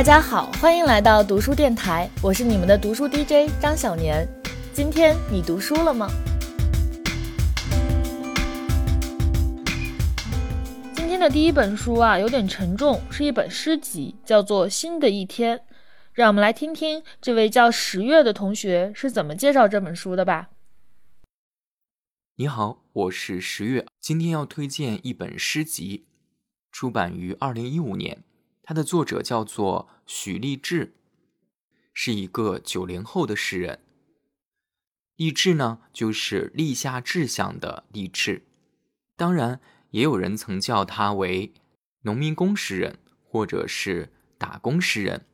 大家好，欢迎来到读书电台，我是你们的读书 DJ 张小年。今天你读书了吗？今天的第一本书啊，有点沉重，是一本诗集，叫做《新的一天》。让我们来听听这位叫十月的同学是怎么介绍这本书的吧。你好，我是十月，今天要推荐一本诗集，出版于二零一五年。它的作者叫做许立志，是一个九零后的诗人。立志呢，就是立下志向的立志。当然，也有人曾叫他为农民工诗人，或者是打工诗人。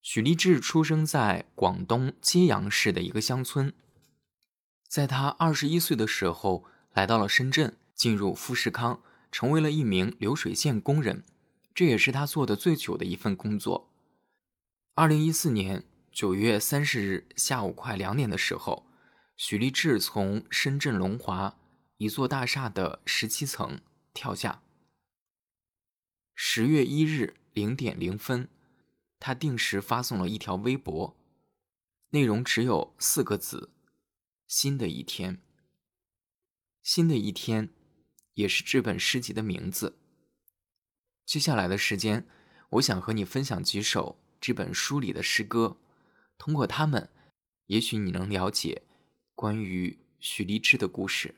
许立志出生在广东揭阳市的一个乡村，在他二十一岁的时候，来到了深圳，进入富士康，成为了一名流水线工人。这也是他做的最久的一份工作。二零一四年九月三十日下午快两点的时候，许立志从深圳龙华一座大厦的十七层跳下。十月一日零点零分，他定时发送了一条微博，内容只有四个字：“新的一天。”新的一天，也是这本诗集的名字。接下来的时间，我想和你分享几首这本书里的诗歌，通过它们，也许你能了解关于许立志的故事。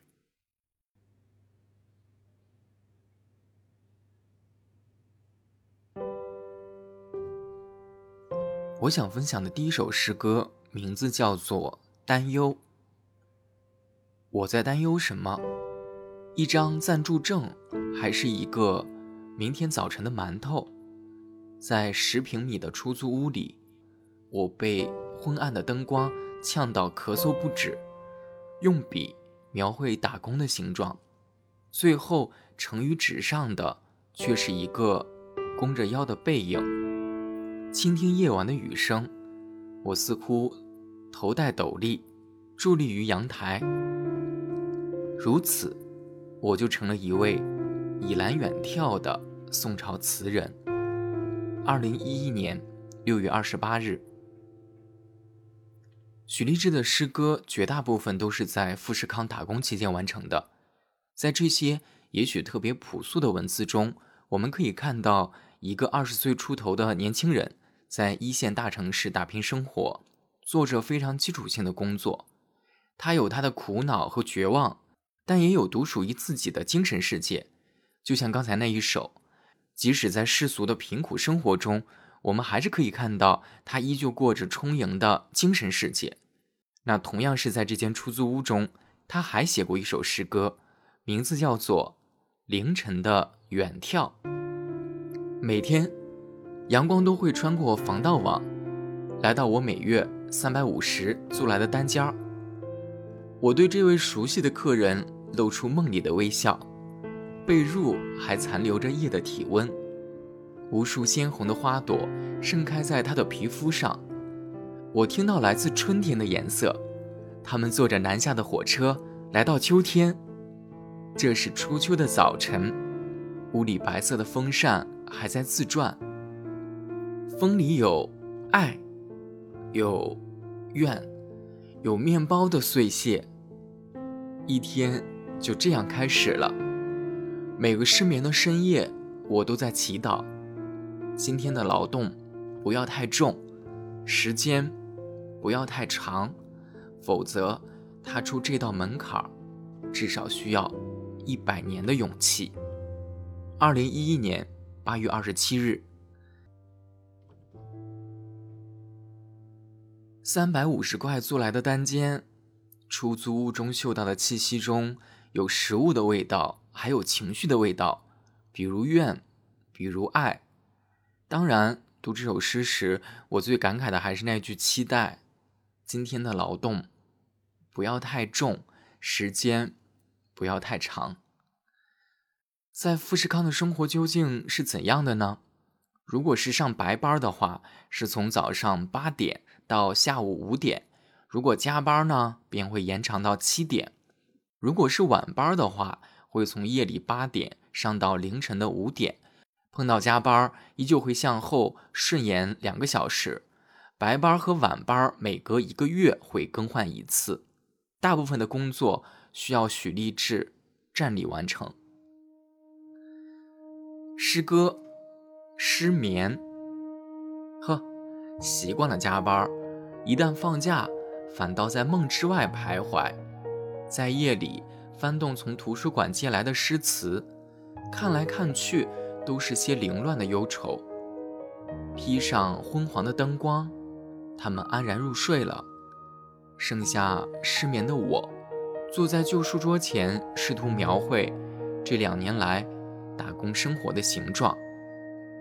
我想分享的第一首诗歌名字叫做《担忧》。我在担忧什么？一张暂住证，还是一个？明天早晨的馒头，在十平米的出租屋里，我被昏暗的灯光呛到咳嗽不止，用笔描绘打工的形状，最后呈于纸上的却是一个弓着腰的背影。倾听夜晚的雨声，我似乎头戴斗笠，伫立于阳台。如此，我就成了一位。倚栏远眺的宋朝词人。二零一一年六月二十八日，许立志的诗歌绝大部分都是在富士康打工期间完成的。在这些也许特别朴素的文字中，我们可以看到一个二十岁出头的年轻人在一线大城市打拼生活，做着非常基础性的工作。他有他的苦恼和绝望，但也有独属于自己的精神世界。就像刚才那一首，即使在世俗的贫苦生活中，我们还是可以看到他依旧过着充盈的精神世界。那同样是在这间出租屋中，他还写过一首诗歌，名字叫做《凌晨的远眺》。每天，阳光都会穿过防盗网，来到我每月三百五十租来的单间儿。我对这位熟悉的客人露出梦里的微笑。被褥还残留着夜的体温，无数鲜红的花朵盛开在他的皮肤上。我听到来自春天的颜色，他们坐着南下的火车来到秋天。这是初秋的早晨，屋里白色的风扇还在自转，风里有爱，有怨，有面包的碎屑。一天就这样开始了。每个失眠的深夜，我都在祈祷，今天的劳动不要太重，时间不要太长，否则踏出这道门槛至少需要一百年的勇气。二零一一年八月二十七日，三百五十块租来的单间，出租屋中嗅到的气息中有食物的味道。还有情绪的味道，比如怨，比如爱。当然，读这首诗时，我最感慨的还是那句期待：今天的劳动不要太重，时间不要太长。在富士康的生活究竟是怎样的呢？如果是上白班的话，是从早上八点到下午五点；如果加班呢，便会延长到七点；如果是晚班的话，会从夜里八点上到凌晨的五点，碰到加班，依旧会向后顺延两个小时。白班和晚班每隔一个月会更换一次。大部分的工作需要许立志站立完成。诗歌，失眠。呵，习惯了加班，一旦放假，反倒在梦之外徘徊，在夜里翻动从图书馆借来的诗词，看来看去都是些凌乱的忧愁。披上昏黄的灯光，他们安然入睡了，剩下失眠的我，坐在旧书桌前，试图描绘这两年来打工生活的形状。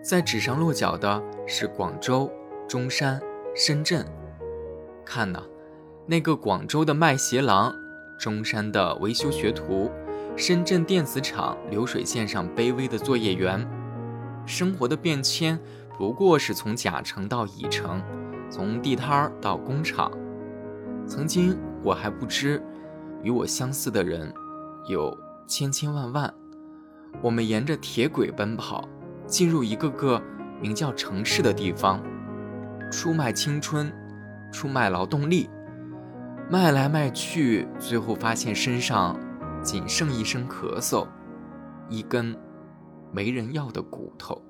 在纸上落脚的是广州、中山、深圳。看呐，那个广州的卖鞋郎，中山的维修学徒，深圳电子厂流水线上卑微的作业员。生活的变迁不过是从甲城到乙城，从地摊儿到工厂。曾经我还不知，与我相似的人有千千万万。我们沿着铁轨奔跑。进入一个个名叫城市的地方，出卖青春，出卖劳动力，卖来卖去，最后发现身上仅剩一声咳嗽，一根没人要的骨头。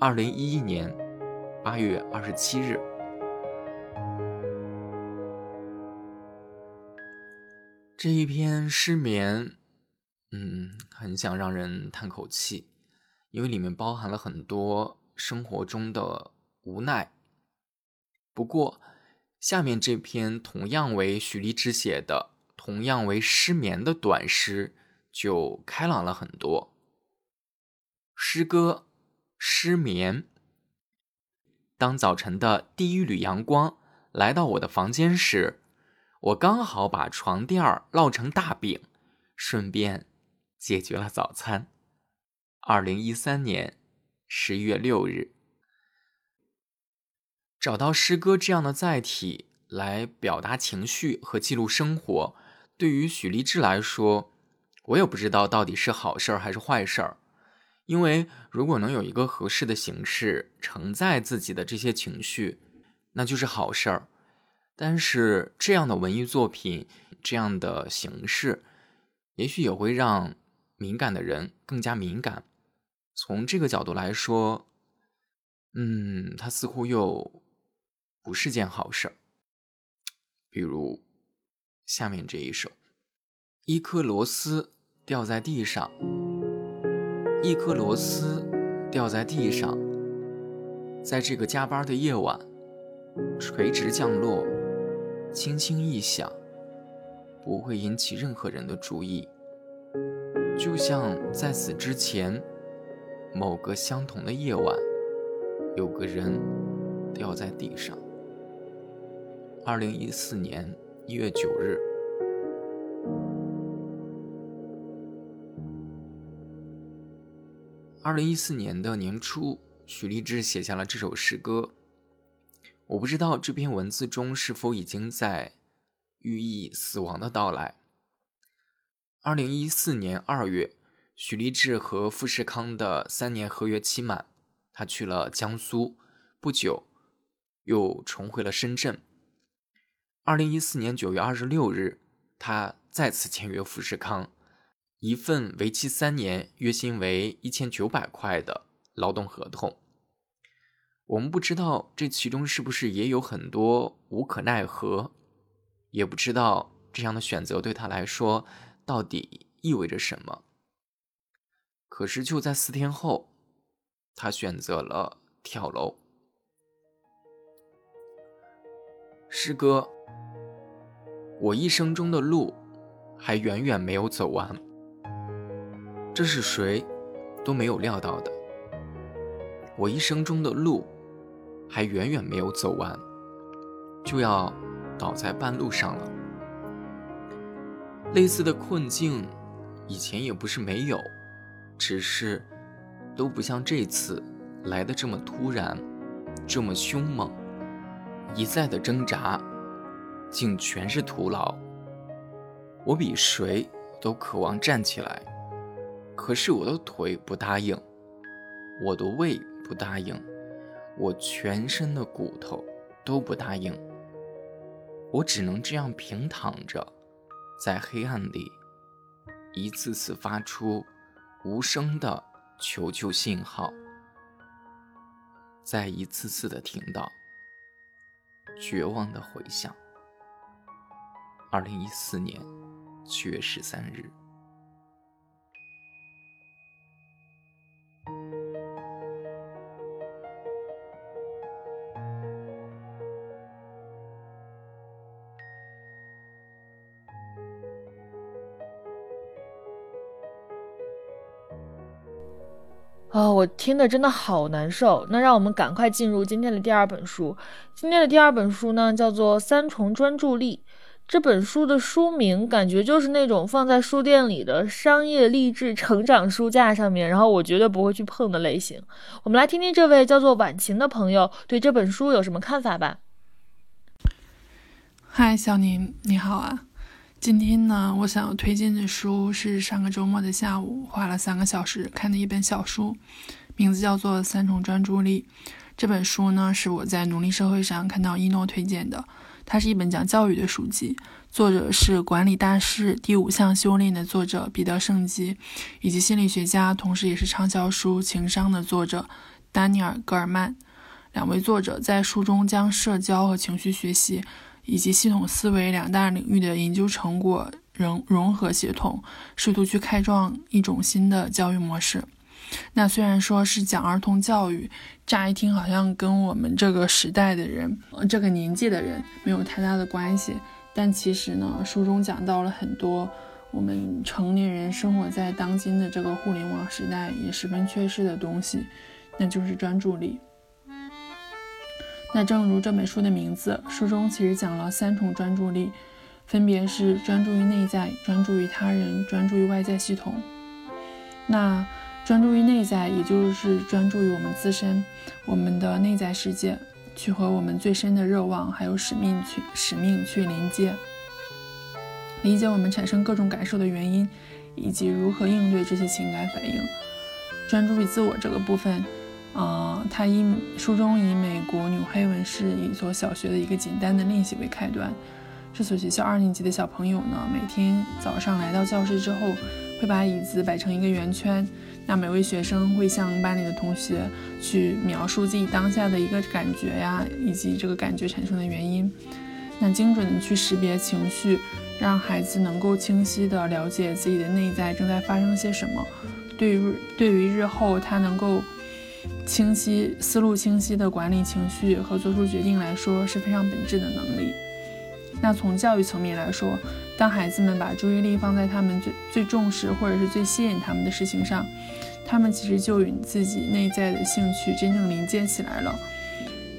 二零一一年八月二十七日，这一篇失眠，嗯，很想让人叹口气。因为里面包含了很多生活中的无奈。不过，下面这篇同样为许立志写的、同样为失眠的短诗，就开朗了很多。诗歌《失眠》。当早晨的第一缕阳光来到我的房间时，我刚好把床垫儿烙成大饼，顺便解决了早餐。二零一三年十一月六日，找到诗歌这样的载体来表达情绪和记录生活，对于许立志来说，我也不知道到底是好事儿还是坏事儿。因为如果能有一个合适的形式承载自己的这些情绪，那就是好事儿。但是这样的文艺作品，这样的形式，也许也会让敏感的人更加敏感。从这个角度来说，嗯，他似乎又不是件好事儿。比如下面这一首：一颗螺丝掉在地上，一颗螺丝掉在地上，在这个加班的夜晚，垂直降落，轻轻一响，不会引起任何人的注意，就像在此之前。某个相同的夜晚，有个人掉在地上。二零一四年一月九日，二零一四年的年初，许立志写下了这首诗歌。我不知道这篇文字中是否已经在寓意死亡的到来。二零一四年二月。许立志和富士康的三年合约期满，他去了江苏，不久又重回了深圳。二零一四年九月二十六日，他再次签约富士康，一份为期三年、月薪为一千九百块的劳动合同。我们不知道这其中是不是也有很多无可奈何，也不知道这样的选择对他来说到底意味着什么。可是就在四天后，他选择了跳楼。诗歌，我一生中的路还远远没有走完，这是谁都没有料到的。我一生中的路还远远没有走完，就要倒在半路上了。类似的困境，以前也不是没有。只是，都不像这次来的这么突然，这么凶猛。一再的挣扎，竟全是徒劳。我比谁都渴望站起来，可是我的腿不答应。我的胃不答应，我全身的骨头都不答应。我只能这样平躺着，在黑暗里，一次次发出无声的求救信号，再一次次的听到绝望的回响。二零一四年七月十三日。哦，我听的真的好难受。那让我们赶快进入今天的第二本书。今天的第二本书呢，叫做《三重专注力》。这本书的书名感觉就是那种放在书店里的商业励志成长书架上面，然后我绝对不会去碰的类型。我们来听听这位叫做婉晴的朋友对这本书有什么看法吧。嗨，小宁，你好啊。今天呢，我想要推荐的书是上个周末的下午花了三个小时看的一本小书，名字叫做《三重专注力》。这本书呢，是我在努力社会上看到一诺推荐的，它是一本讲教育的书籍，作者是《管理大师：第五项修炼》的作者彼得·圣吉，以及心理学家，同时也是畅销书《情商》的作者丹尼尔·戈尔曼。两位作者在书中将社交和情绪学习。以及系统思维两大领域的研究成果融融合协同，试图去开创一种新的教育模式。那虽然说是讲儿童教育，乍一听好像跟我们这个时代的人、这个年纪的人没有太大的关系，但其实呢，书中讲到了很多我们成年人生活在当今的这个互联网时代也十分缺失的东西，那就是专注力。那正如这本书的名字，书中其实讲了三重专注力，分别是专注于内在、专注于他人、专注于外在系统。那专注于内在，也就是专注于我们自身，我们的内在世界，去和我们最深的热望还有使命去使命去连接，理解我们产生各种感受的原因，以及如何应对这些情感反应。专注于自我这个部分。啊，他以书中以美国纽黑文市一所小学的一个简单的练习为开端。这所学校二年级的小朋友呢，每天早上来到教室之后，会把椅子摆成一个圆圈。那每位学生会向班里的同学去描述自己当下的一个感觉呀，以及这个感觉产生的原因。那精准的去识别情绪，让孩子能够清晰的了解自己的内在正在发生些什么。对于对于日后他能够。清晰思路清晰的管理情绪和做出决定来说是非常本质的能力。那从教育层面来说，当孩子们把注意力放在他们最最重视或者是最吸引他们的事情上，他们其实就与自己内在的兴趣真正连接起来了，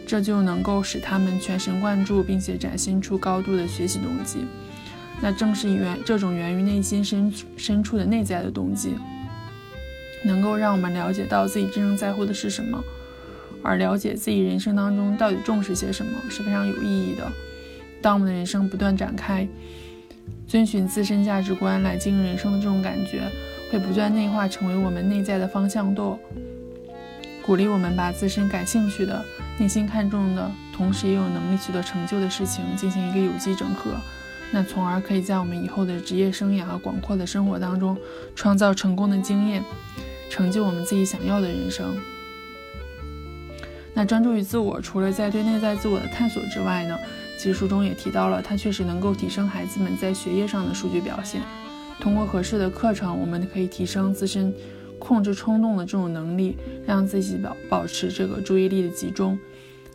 这就能够使他们全神贯注，并且展现出高度的学习动机。那正是源这种源于内心深深处的内在的动机。能够让我们了解到自己真正在乎的是什么，而了解自己人生当中到底重视些什么是非常有意义的。当我们的人生不断展开，遵循自身价值观来经营人生的这种感觉，会不断内化成为我们内在的方向舵，鼓励我们把自身感兴趣的、内心看重的，同时也有能力取得成就的事情进行一个有机整合，那从而可以在我们以后的职业生涯和广阔的生活当中创造成功的经验。成就我们自己想要的人生。那专注于自我，除了在对内在自我的探索之外呢，其实书中也提到了，它确实能够提升孩子们在学业上的数据表现。通过合适的课程，我们可以提升自身控制冲动的这种能力，让自己保保持这个注意力的集中，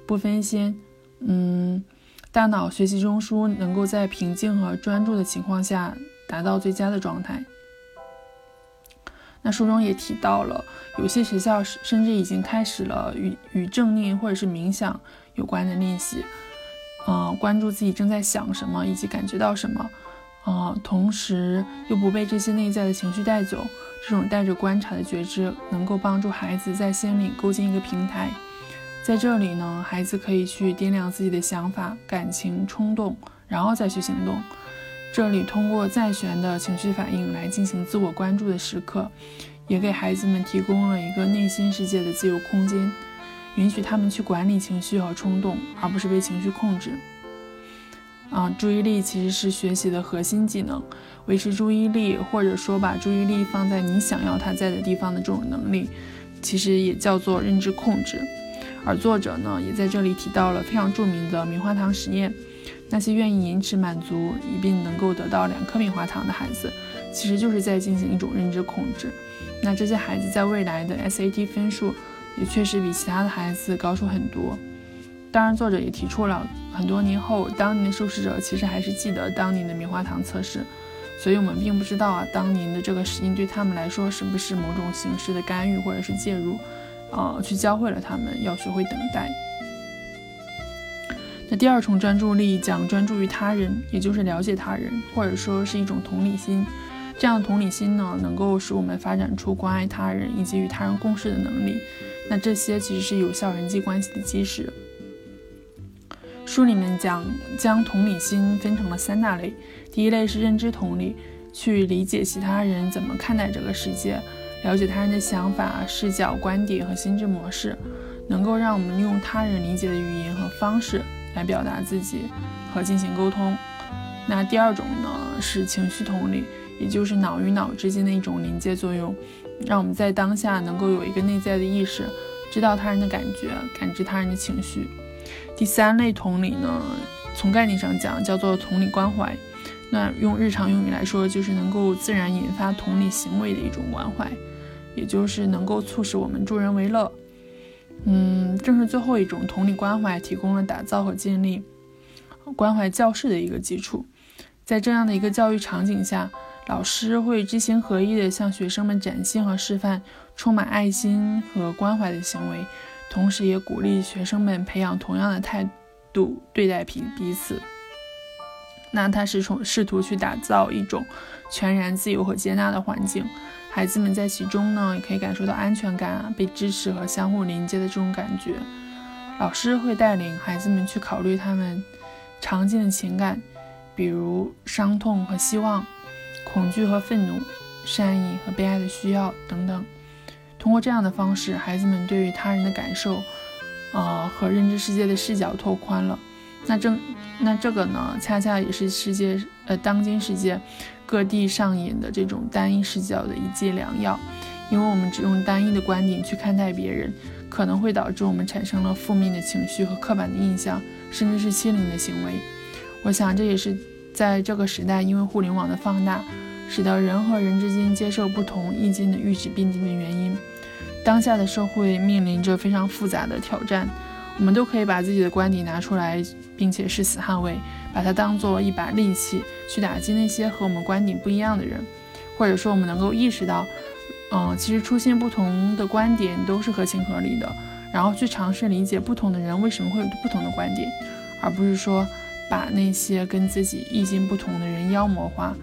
不分心。嗯，大脑学习中枢能够在平静和专注的情况下达到最佳的状态。那书中也提到了，有些学校甚至已经开始了与与正念或者是冥想有关的练习，嗯，关注自己正在想什么以及感觉到什么，嗯，同时又不被这些内在的情绪带走，这种带着观察的觉知，能够帮助孩子在心里构建一个平台，在这里呢，孩子可以去掂量自己的想法、感情、冲动，然后再去行动。这里通过在旋的情绪反应来进行自我关注的时刻，也给孩子们提供了一个内心世界的自由空间，允许他们去管理情绪和冲动，而不是被情绪控制。啊，注意力其实是学习的核心技能，维持注意力，或者说把注意力放在你想要它在的地方的这种能力，其实也叫做认知控制。而作者呢，也在这里提到了非常著名的棉花糖实验，那些愿意延迟满足，以便能够得到两颗棉花糖的孩子，其实就是在进行一种认知控制。那这些孩子在未来的 SAT 分数也确实比其他的孩子高出很多。当然，作者也提出了很多年后，当年的受试者其实还是记得当年的棉花糖测试，所以我们并不知道啊，当年的这个实验对他们来说是不是某种形式的干预或者是介入，呃，去教会了他们要学会等待。那第二重专注力讲专注于他人，也就是了解他人，或者说是一种同理心。这样同理心呢，能够使我们发展出关爱他人以及与他人共事的能力。那这些其实是有效人际关系的基石。书里面讲，将同理心分成了三大类。第一类是认知同理，去理解其他人怎么看待这个世界，了解他人的想法、视角、观点和心智模式，能够让我们用他人理解的语言和方式来表达自己和进行沟通。那第二种呢是情绪同理，也就是脑与脑之间的一种连接作用，让我们在当下能够有一个内在的意识，知道他人的感觉，感知他人的情绪。第三类同理呢，从概念上讲叫做同理关怀。那用日常用语来说，就是能够自然引发同理行为的一种关怀，也就是能够促使我们助人为乐。嗯，正是最后一种同理关怀，提供了打造和建立关怀教室的一个基础。在这样的一个教育场景下，老师会知行合一地向学生们展现和示范充满爱心和关怀的行为。同时，也鼓励学生们培养同样的态度对待彼彼此。那他是从试图去打造一种全然自由和接纳的环境，孩子们在其中呢，也可以感受到安全感啊，被支持和相互连接的这种感觉。老师会带领孩子们去考虑他们常见的情感，比如伤痛和希望、恐惧和愤怒、善意和被爱的需要等等。通过这样的方式，孩子们对于他人的感受，呃和认知世界的视角拓宽了。那正那这个呢，恰恰也是世界呃当今世界各地上演的这种单一视角的一剂良药。因为我们只用单一的观点去看待别人，可能会导致我们产生了负面的情绪和刻板的印象，甚至是欺凌的行为。我想这也是在这个时代，因为互联网的放大。使得人和人之间接受不同意见的阈值变低的原因。当下的社会面临着非常复杂的挑战，我们都可以把自己的观点拿出来，并且誓死捍卫，把它当做一把利器去打击那些和我们观点不一样的人。或者说，我们能够意识到，嗯，其实出现不同的观点都是合情合理的，然后去尝试理解不同的人为什么会有不同的观点，而不是说把那些跟自己意见不同的人妖魔化。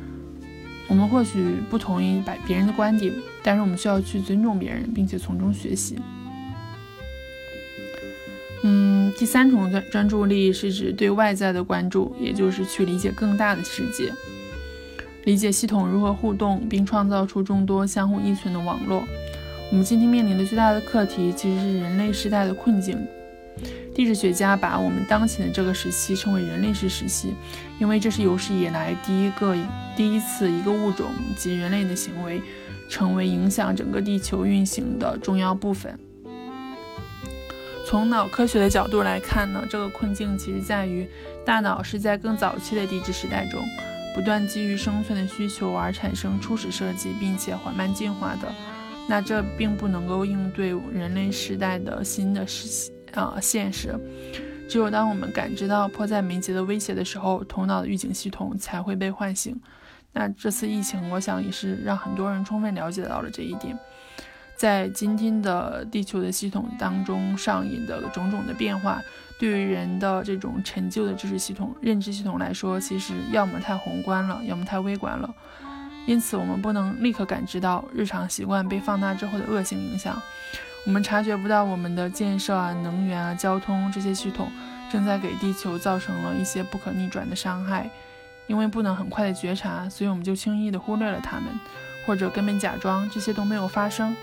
我们或许不同意把别人的观点，但是我们需要去尊重别人，并且从中学习。嗯，第三种专专注力是指对外在的关注，也就是去理解更大的世界，理解系统如何互动，并创造出众多相互依存的网络。我们今天面临的最大的课题，其实是人类时代的困境。地质学家把我们当前的这个时期称为人类史时期，因为这是有史以来第一个、第一次一个物种及人类的行为成为影响整个地球运行的重要部分。从脑科学的角度来看呢，这个困境其实在于大脑是在更早期的地质时代中，不断基于生存的需求而产生初始设计，并且缓慢进化的。那这并不能够应对人类时代的新的时期啊，现实，只有当我们感知到迫在眉睫的威胁的时候，头脑的预警系统才会被唤醒。那这次疫情，我想也是让很多人充分了解到了这一点。在今天的地球的系统当中上演的种种的变化，对于人的这种陈旧的知识系统、认知系统来说，其实要么太宏观了，要么太微观了。因此，我们不能立刻感知到日常习惯被放大之后的恶性影响。我们察觉不到我们的建设啊、能源啊、交通这些系统正在给地球造成了一些不可逆转的伤害，因为不能很快的觉察，所以我们就轻易的忽略了它们，或者根本假装这些都没有发生。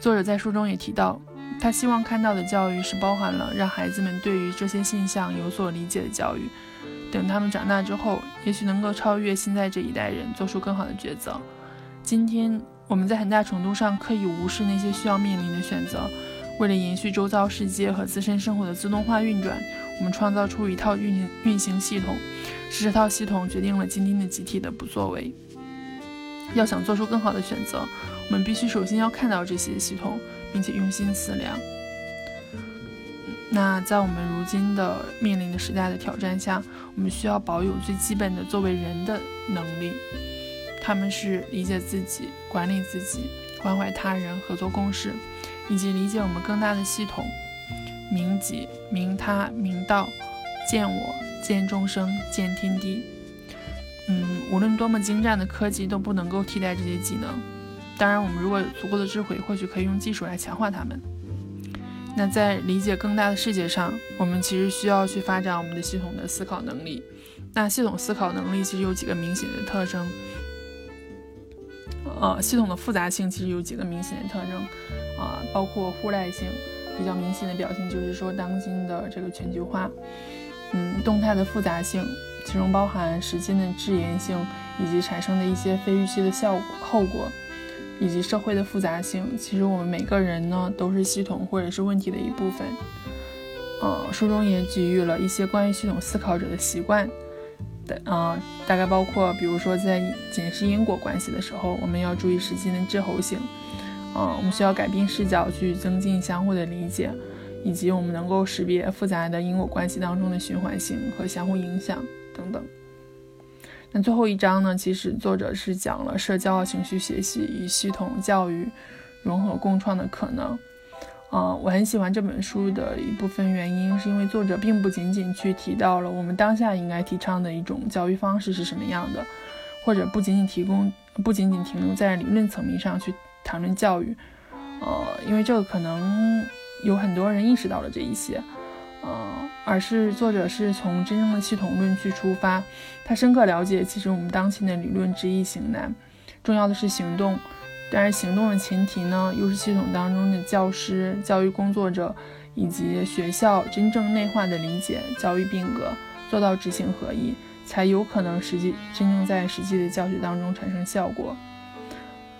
作者在书中也提到，他希望看到的教育是包含了让孩子们对于这些现象有所理解的教育。等他们长大之后，也许能够超越现在这一代人，做出更好的抉择。今天我们在很大程度上刻意无视那些需要面临的选择，为了延续周遭世界和自身生活的自动化运转，我们创造出一套运行运行系统，是这套系统决定了今天的集体的不作为。要想做出更好的选择，我们必须首先要看到这些系统，并且用心思量。那在我们如今的面临的时代的挑战下，我们需要保有最基本的作为人的能力。他们是理解自己、管理自己、关怀他人、合作共事，以及理解我们更大的系统：明己、明他、明道、见我、见众生、见天地。嗯，无论多么精湛的科技都不能够替代这些技能。当然，我们如果有足够的智慧，或许可以用技术来强化它们。那在理解更大的世界上，我们其实需要去发展我们的系统的思考能力。那系统思考能力其实有几个明显的特征。呃，系统的复杂性其实有几个明显的特征，啊，包括互赖性，比较明显的表现就是说当今的这个全球化，嗯，动态的复杂性。其中包含时间的滞延性，以及产生的一些非预期的效果、后果，以及社会的复杂性。其实我们每个人呢，都是系统或者是问题的一部分。呃，书中也给予了一些关于系统思考者的习惯的，啊，大概包括，比如说在解释因果关系的时候，我们要注意时间的滞后性，啊，我们需要改变视角去增进相互的理解，以及我们能够识别复杂的因果关系当中的循环性和相互影响。等等，那最后一章呢？其实作者是讲了社交情绪学习与系统教育融合共创的可能。啊，我很喜欢这本书的一部分原因，是因为作者并不仅仅去提到了我们当下应该提倡的一种教育方式是什么样的，或者不仅仅提供，不仅仅停留在理论层面上去谈论教育。呃，因为这个可能有很多人意识到了这一些。呃，而是作者是从真正的系统论去出发，他深刻了解，其实我们当前的理论知易行难，重要的是行动。但是行动的前提呢，又是系统当中的教师、教育工作者以及学校真正内化的理解教育变革，做到知行合一，才有可能实际真正在实际的教学当中产生效果。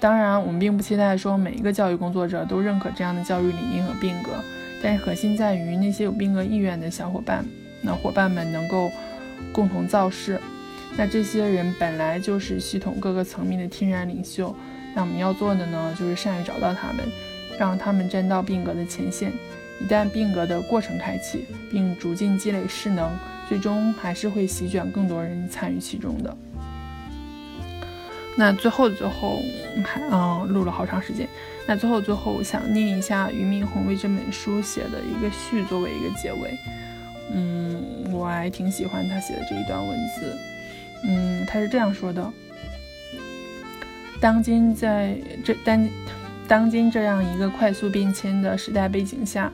当然，我们并不期待说每一个教育工作者都认可这样的教育理念和变革。但是核心在于那些有变革意愿的小伙伴，那伙伴们能够共同造势。那这些人本来就是系统各个层面的天然领袖。那我们要做的呢，就是善于找到他们，让他们站到并格的前线。一旦并格的过程开启，并逐渐积累势能，最终还是会席卷更多人参与其中的。那最后最后，还嗯录了好长时间。那最后最后我想念一下俞敏洪为这本书写的一个序作为一个结尾。嗯，我还挺喜欢他写的这一段文字。嗯，他是这样说的：当今在这当当今这样一个快速变迁的时代背景下，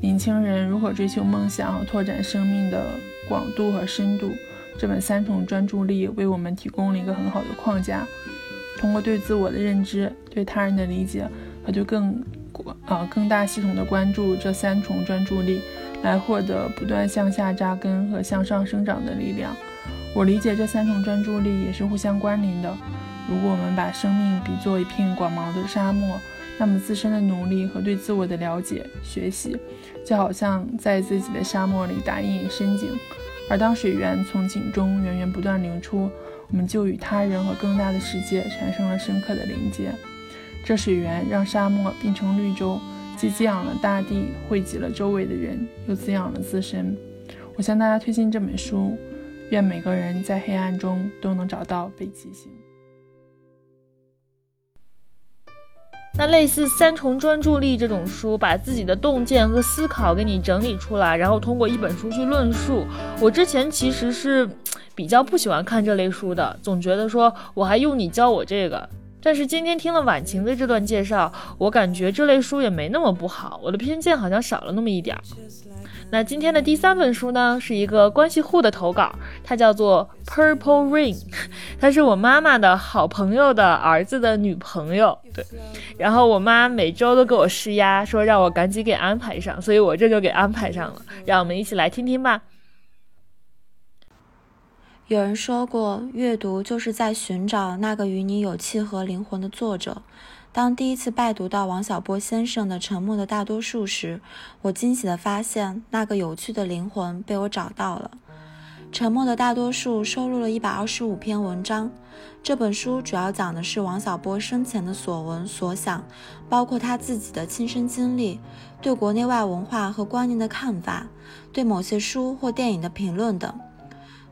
年轻人如何追求梦想拓展生命的广度和深度？这本三重专注力为我们提供了一个很好的框架，通过对自我的认知、对他人的理解和对更啊更大系统的关注这三重专注力，来获得不断向下扎根和向上生长的力量。我理解这三重专注力也是互相关联的。如果我们把生命比作一片广袤的沙漠，那么自身的努力和对自我的了解、学习，就好像在自己的沙漠里打一眼深井。而当水源从井中源源不断流出，我们就与他人和更大的世界产生了深刻的连接。这水源让沙漠变成绿洲，既滋养了大地，惠及了周围的人，又滋养了自身。我向大家推荐这本书，愿每个人在黑暗中都能找到北极星。那类似三重专注力这种书，把自己的洞见和思考给你整理出来，然后通过一本书去论述。我之前其实是比较不喜欢看这类书的，总觉得说我还用你教我这个。但是今天听了婉晴的这段介绍，我感觉这类书也没那么不好，我的偏见好像少了那么一点儿。那今天的第三本书呢，是一个关系户的投稿，它叫做 Purple Rain，它是我妈妈的好朋友的儿子的女朋友。对，然后我妈每周都给我施压，说让我赶紧给安排上，所以我这就给安排上了。让我们一起来听听吧。有人说过，阅读就是在寻找那个与你有契合灵魂的作者。当第一次拜读到王小波先生的《沉默的大多数》时，我惊喜地发现，那个有趣的灵魂被我找到了。《沉默的大多数》收录了一百二十五篇文章。这本书主要讲的是王小波生前的所闻所想，包括他自己的亲身经历、对国内外文化和观念的看法、对某些书或电影的评论等。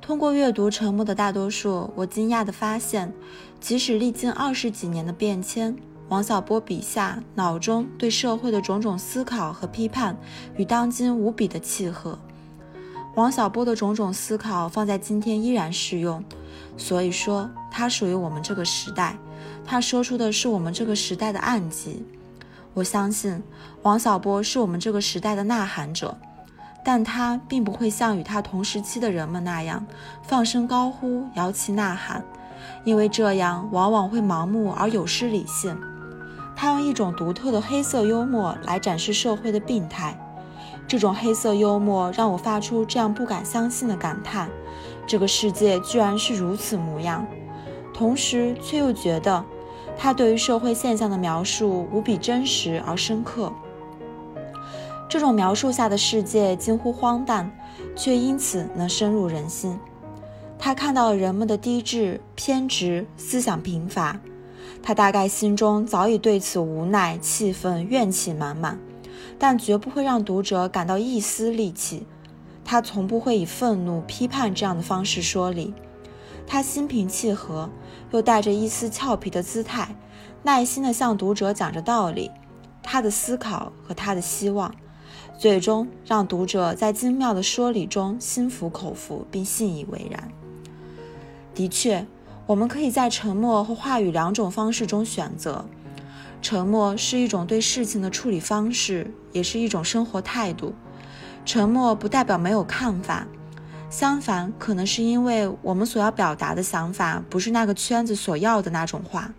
通过阅读《沉默的大多数》，我惊讶地发现，即使历经二十几年的变迁，王小波笔下脑中对社会的种种思考和批判，与当今无比的契合。王小波的种种思考放在今天依然适用，所以说他属于我们这个时代。他说出的是我们这个时代的暗疾。我相信王小波是我们这个时代的呐喊者，但他并不会像与他同时期的人们那样放声高呼、摇旗呐喊，因为这样往往会盲目而有失理性。他用一种独特的黑色幽默来展示社会的病态，这种黑色幽默让我发出这样不敢相信的感叹：这个世界居然是如此模样。同时，却又觉得他对于社会现象的描述无比真实而深刻。这种描述下的世界近乎荒诞，却因此能深入人心。他看到了人们的低智、偏执、思想贫乏。他大概心中早已对此无奈、气愤、怨气满满，但绝不会让读者感到一丝戾气。他从不会以愤怒、批判这样的方式说理，他心平气和，又带着一丝俏皮的姿态，耐心地向读者讲着道理。他的思考和他的希望，最终让读者在精妙的说理中心服口服，并信以为然。的确。我们可以在沉默和话语两种方式中选择。沉默是一种对事情的处理方式，也是一种生活态度。沉默不代表没有看法，相反，可能是因为我们所要表达的想法不是那个圈子所要的那种话。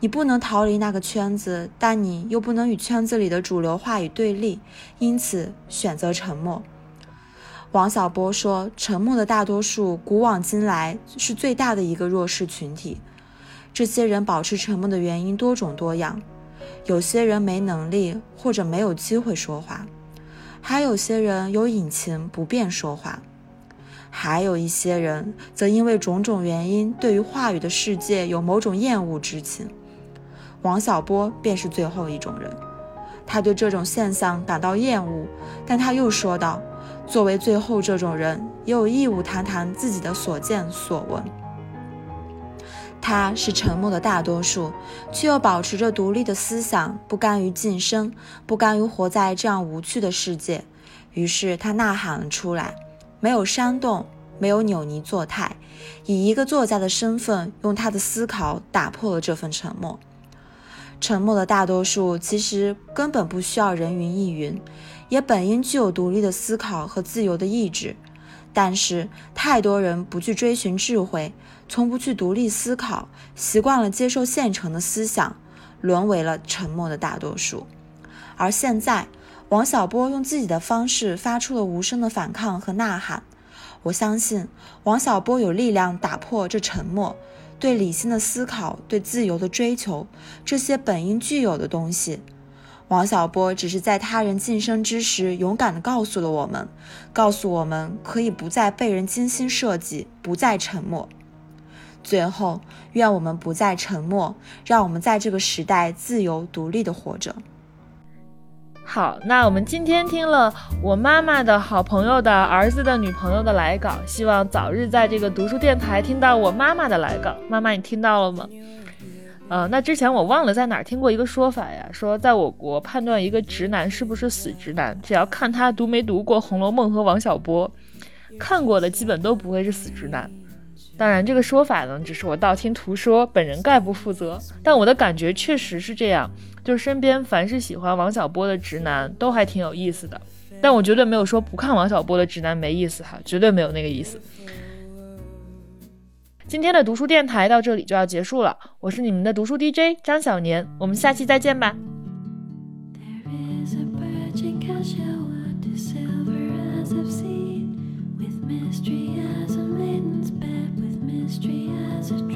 你不能逃离那个圈子，但你又不能与圈子里的主流话语对立，因此选择沉默。王小波说：“沉默的大多数，古往今来是最大的一个弱势群体。这些人保持沉默的原因多种多样，有些人没能力或者没有机会说话，还有些人有隐情不便说话，还有一些人则因为种种原因，对于话语的世界有某种厌恶之情。王小波便是最后一种人，他对这种现象感到厌恶，但他又说道。”作为最后这种人，也有义务谈谈自己的所见所闻。他是沉默的大多数，却又保持着独立的思想，不甘于晋升，不甘于活在这样无趣的世界。于是他呐喊了出来，没有煽动，没有扭捏作态，以一个作家的身份，用他的思考打破了这份沉默。沉默的大多数其实根本不需要人云亦云。也本应具有独立的思考和自由的意志，但是太多人不去追寻智慧，从不去独立思考，习惯了接受现成的思想，沦为了沉默的大多数。而现在，王小波用自己的方式发出了无声的反抗和呐喊。我相信王小波有力量打破这沉默，对理性的思考，对自由的追求，这些本应具有的东西。王小波只是在他人晋升之时，勇敢地告诉了我们，告诉我们可以不再被人精心设计，不再沉默。最后，愿我们不再沉默，让我们在这个时代自由独立地活着。好，那我们今天听了我妈妈的好朋友的儿子的女朋友的来稿，希望早日在这个读书电台听到我妈妈的来稿。妈妈，你听到了吗？呃，那之前我忘了在哪儿听过一个说法呀，说在我国判断一个直男是不是死直男，只要看他读没读过《红楼梦》和王小波，看过的基本都不会是死直男。当然，这个说法呢，只是我道听途说，本人概不负责。但我的感觉确实是这样，就是身边凡是喜欢王小波的直男，都还挺有意思的。但我绝对没有说不看王小波的直男没意思哈，绝对没有那个意思。今天的读书电台到这里就要结束了，我是你们的读书 DJ 张小年，我们下期再见吧。mystery as a maiden's bed with mystery as a dream.